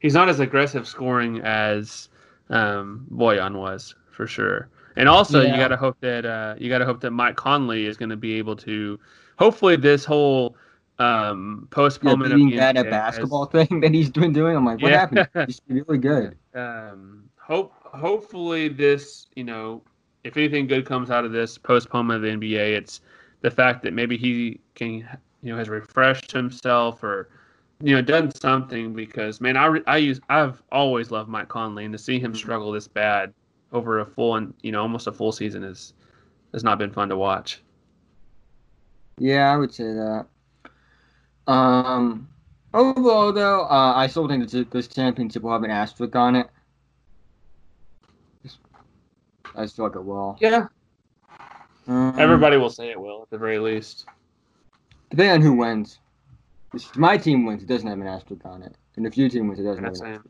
He's not as aggressive scoring as um, Bojan was for sure. And also, yeah. you got to hope that uh, you got to hope that Mike Conley is going to be able to. Hopefully, this whole um, postponement yeah, being bad at basketball has, thing that he's been doing. I'm like, what yeah. happened? He's really good. Um, hope hopefully this, you know, if anything good comes out of this postponement of the NBA, it's the fact that maybe he can, you know, has refreshed himself or, you know, done something. Because man, I I use I've always loved Mike Conley, and to see him mm-hmm. struggle this bad over a full and you know almost a full season is has not been fun to watch. Yeah, I would say that. Um, overall, though, uh, I still think that this championship will have an asterisk on it. I just feel like it will. Yeah. Um, Everybody will say it will, at the very least. Depending on who wins. If my team wins, it doesn't have an asterisk on it. And if your team wins, it doesn't have an asterisk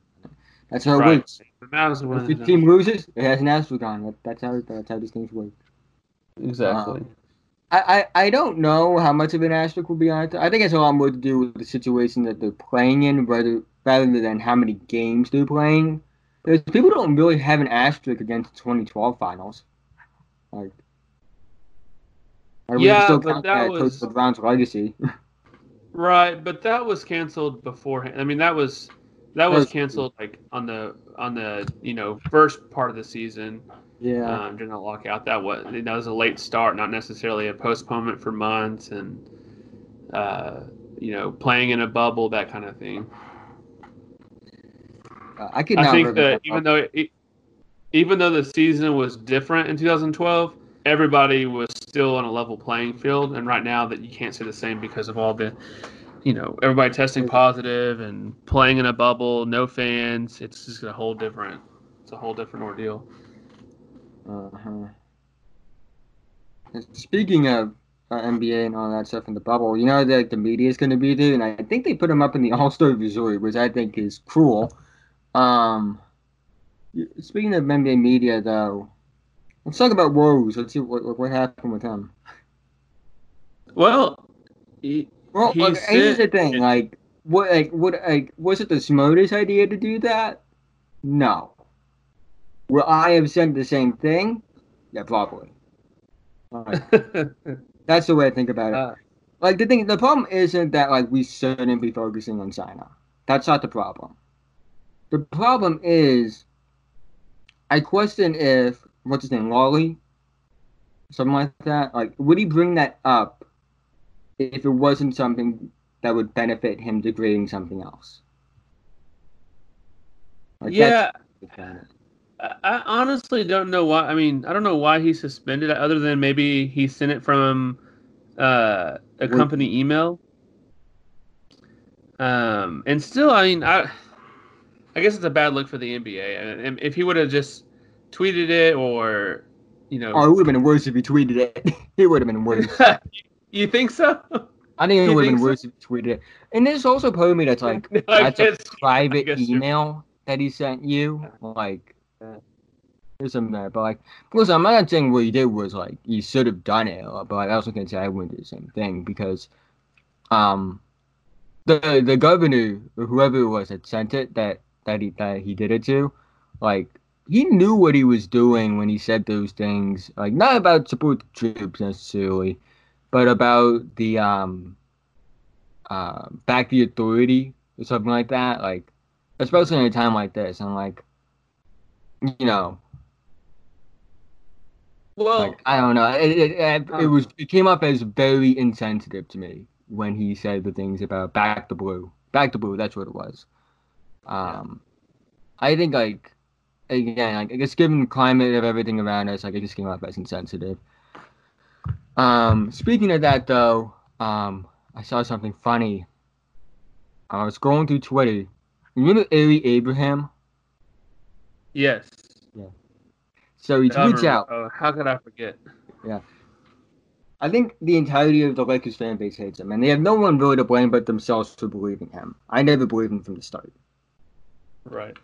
That's how right. it works. If your team loses, it has an asterisk on it. That's how, that's how these things work. Exactly. Um, I, I, I don't know how much of an asterisk will be on it. I think it's a lot more to do with the situation that they're playing in rather rather than how many games they're playing. Because people don't really have an asterisk against the 2012 finals. Like, like Yeah, we but that that was- Browns' legacy. Right, but that was canceled beforehand. I mean, that was that was canceled like on the on the you know first part of the season yeah. um, during the lockout. That was that was a late start, not necessarily a postponement for months, and uh, you know playing in a bubble, that kind of thing. Uh, I could I not think that even though it, even though the season was different in 2012, everybody was still on a level playing field. And right now, that you can't say the same because of all the, you know, everybody testing positive and playing in a bubble, no fans. It's just a whole different. It's a whole different ordeal. Uh-huh. Speaking of uh, NBA and all that stuff in the bubble, you know that the media is going to be there, and I think they put him up in the All Star resort, which I think is cruel. Um, speaking of NBA media, though, let's talk about Rose. Let's see what what, happened with him. Well, he- Well, He okay, here's the thing, like, what, like, what, like, was it the smartest idea to do that? No. Will I have said the same thing? Yeah, probably. Like, That's the way I think about it. Uh, like the thing, the problem isn't that like we shouldn't be focusing on China. That's not the problem. The problem is, I question if what's his name, Lolly, something like that. Like, would he bring that up if it wasn't something that would benefit him degrading something else? Like, yeah, I honestly don't know why. I mean, I don't know why he's suspended, other than maybe he sent it from uh, a company email. Um, and still, I mean, I, I guess it's a bad look for the NBA. And if he would have just tweeted it, or you know, Oh, it would have been worse if he tweeted it. it would have been worse. you think so? I think it would have been so? worse if he tweeted it. And there's also part of me that's like, I that's a private guess email that he sent you. Like, Yeah. there's some there, but like, listen, I'm not saying what he did was like he should have done it, but like, I was gonna say I wouldn't do the same thing because, um, the the governor or whoever it was that sent it that that he that he did it to, like. He knew what he was doing when he said those things, like not about support the troops necessarily, but about the um, uh, back the authority or something like that. Like, especially in a time like this, and like, you know, Well, like I don't know, it it, it, it was it came up as very insensitive to me when he said the things about back the blue, back the blue. That's what it was. Um, I think like again, like I guess given the climate of everything around us, like it just came up as insensitive. Um, speaking of that though, um, I saw something funny. I was scrolling through Twitter. You remember Ari Abraham? yes. Yeah. So he tweets remember- out. Oh, how could I forget? Yeah. I think the entirety of the Lakers fan base hates him, and they have no one really to blame but themselves for believing him. I never believed him from the start. Right.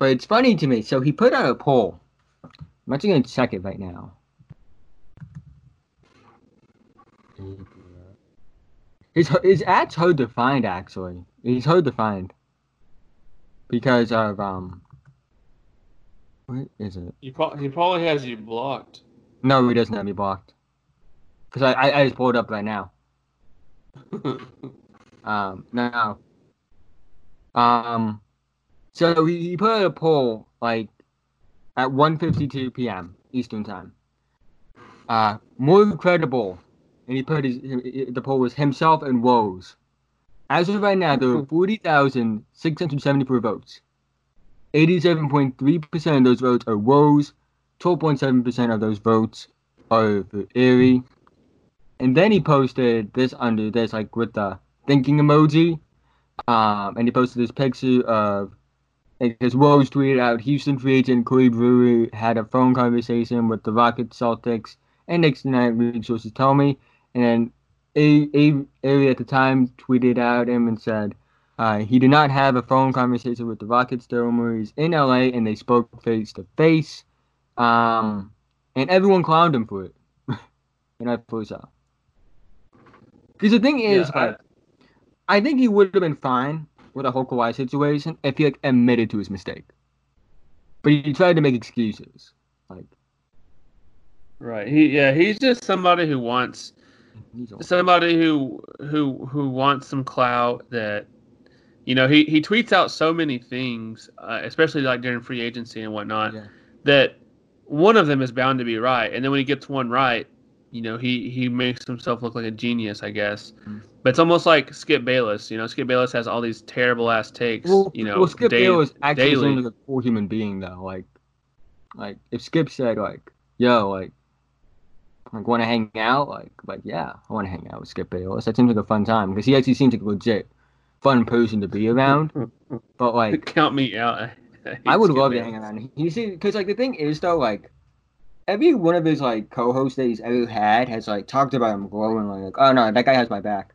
But it's funny to me. So he put out a poll. I'm actually going to check it right now. His his ad's hard to find actually. He's hard to find because of um. What is it? He, pro- he probably has you blocked. No, he doesn't have me blocked. Because I, I I just pulled it up right now. Um, no. Um, so he, he put out a poll like at 1:52 p.m. Eastern time. Uh, more credible, and he put his the poll was himself and Woj. As of right now, there are 40,674 votes. 87.3% of those votes are Woj. 12.7% of those votes are for Erie. And then he posted this under this, like with the thinking emoji. Um, and he posted this picture of because Rose tweeted out Houston free agent Corey Brewer had a phone conversation with the Rockets, Celtics, and Knicks tonight. League sources tell me. And then a at the time tweeted out him and said uh, he did not have a phone conversation with the Rockets. Daryl Morey's in LA and they spoke face to face. Um, and everyone clowned him for it. and I so. Because the thing is, Yeah, I- like, I, think he would have been fine with the whole Kawhi situation if he like admitted to his mistake. But he tried to make excuses. Like, Right. He yeah, he's just somebody who wants somebody who who who wants some clout that you know he, he tweets out so many things uh, especially like during free agency and whatnot Yeah. that one of them is bound to be right and then when he gets one right you know he he makes himself look like a genius i guess Mm. But it's almost like skip bayless you know skip bayless has all these terrible ass takes Well, you know well, Skip day- Bayless actually daily. seems like a cool human being, though. Like, like if Skip said like, "Yo, like, like want to hang out?" Like, like yeah, I want to hang out with Skip Bayless. That seems like a fun time because he actually seems like a legit fun person to be around. But like, count me out hate I would Skip love to Bayless. hang around. You see, because like the thing is though, like every one of his like co-hosts that he's ever had has like talked about him glowingly, like, "Oh no, that guy has my back."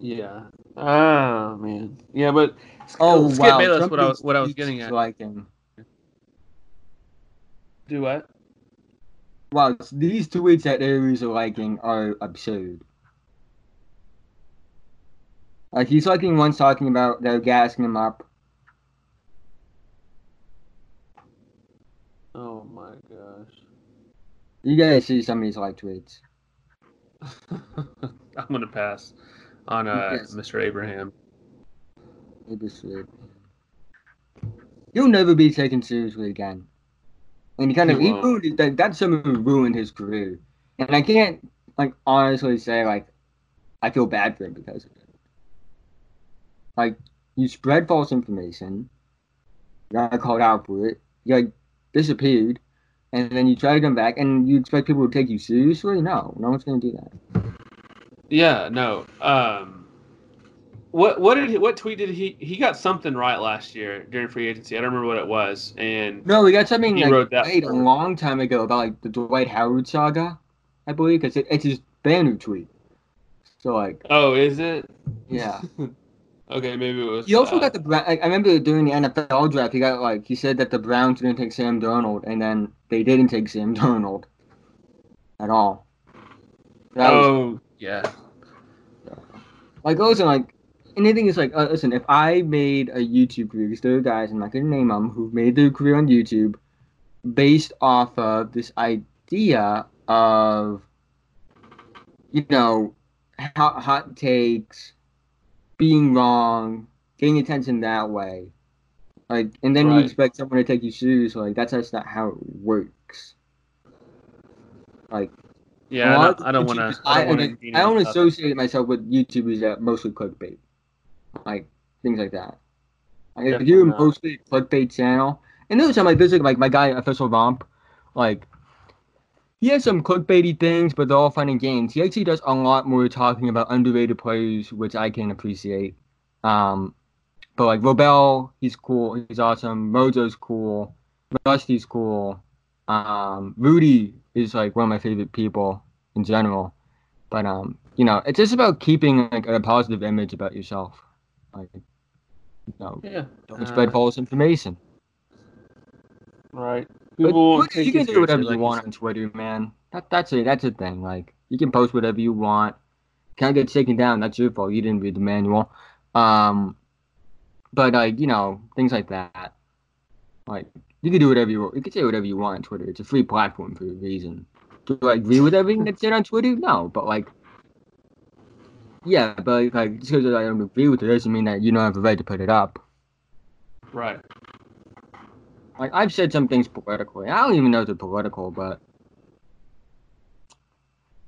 Yeah. Oh man. Yeah, but Oh Skip wow, Bayless. some What I was what I was getting at. like him. Do what? Wow, these tweets that Aries are liking are absurd. Like he's liking ones talking about they're gassing him up. Oh my gosh. You gotta see some of these like tweets. I'm gonna pass on uh, Yes. Mr. Abraham. He'll never be taken seriously again. And he kind of he won't. ruined that. That's someone who ruined his career. And I can't like honestly say like I feel bad for him because of it. Like you spread false information, you got called out for it, you like disappeared, and then you try to come back, and you expect people to take you seriously? No, no one's gonna do that. Yeah. No. Um. What what did he, what tweet did he he got something right last year during free agency? I don't remember what it was. And No, we got something He like wrote that a long time ago about like the Dwight Howard saga, I believe, because it, it's his banner tweet. So like, oh, is it? yeah. Okay, maybe it was. He also uh, got the. Like, I remember during the NFL draft, he got like he said that the Browns didn't take Sam Darnold, and then they didn't take Sam Darnold at all. That was, Yeah. like listen, like, and the thing is like, uh, listen, if I made a YouTube career, because there are guys, I'm not gonna name them, who made their career on YouTube based off of this idea of, you know, hot, hot takes, being wrong, getting attention that way. Like, and then you expect someone to take you seriously. Like, that's just not how it works. Like, Yeah. I don't, I don't want to. I, I, don't associate myself with YouTubers that mostly clickbait, like things like that. Like, if you're not. mostly a clickbait channel, and there's some like this, is like my guy official romp, like he has some clickbaity things, but they're all fun and games. He actually does a lot more talking about underrated players, which I can appreciate. Um, but like Robel, he's cool, he's awesome. Mojo's cool, Rusty's cool. Um, Rudy is like one of my favorite people in general. But um, you know, it's just about keeping like a positive image about yourself. Like, you know, Yeah. don't spread Uh, false information. Right. But People won't Twitter, take you can do seriously, whatever like you want on Twitter, man. That that's it. That's a thing. Like you can post whatever you want. Can't get taken down. That's your fault. You didn't read the manual. Um, but like you know things like that. Like you can do whatever you want. You can say whatever you want on Twitter. It's a free platform for a reason. Do I agree with everything that's said on Twitter? No, but like. Yeah, but like just because I don't agree with it doesn't mean that you don't have the right to put it up. Right. Like I've said some things politically. I don't even know if they're political, but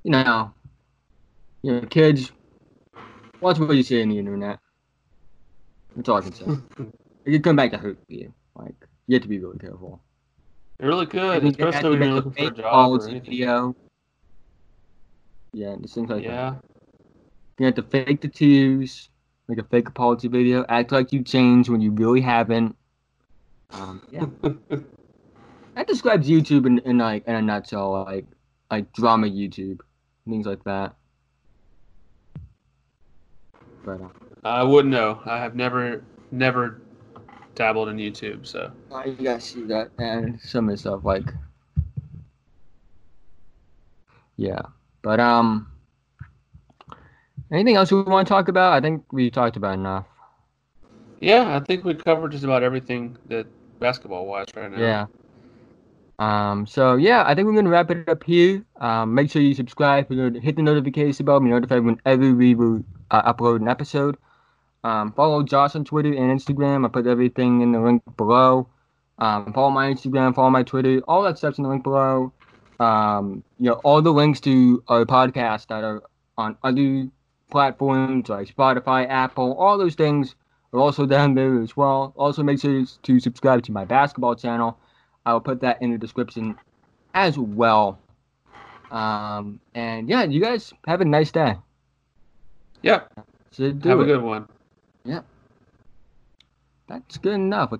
you know, you know, kids, watch what you see on the internet. That's all I can say. it could come back to hurt you. Like you have to be really careful. It really I could, think they have especially when you're looking for a fake job or anything. video. Yeah, just things like that. Yeah. You have to fake the tears, make a fake apology video, act like you changed when you really haven't. Um, yeah. That describes YouTube in, in like in a nutshell, like like drama YouTube, things like that. But uh, I wouldn't know. I have never, never dabbled in YouTube, so. you guys see that and some of the stuff like, yeah. But um, anything else we want to talk about? I think we talked about enough. Yeah, I think we covered just about everything that basketball wise right now. Yeah. Um, so yeah, I think we're gonna wrap it up here. Um, make sure you subscribe, hit the notification bell, be notified whenever we will uh, upload an episode. Um, follow Josh on Twitter and Instagram. I put everything in the link below. Um, follow my Instagram, follow my Twitter, all that stuff's in the link below. Um, you know, all the links to our podcast that are on other platforms like Spotify, Apple, all those things are also down there as well. Also, make sure to subscribe to my basketball channel. I will put that in the description as well. Um, and yeah, you guys have a nice day. Yeah. So have a good one. Yeah. That's good enough.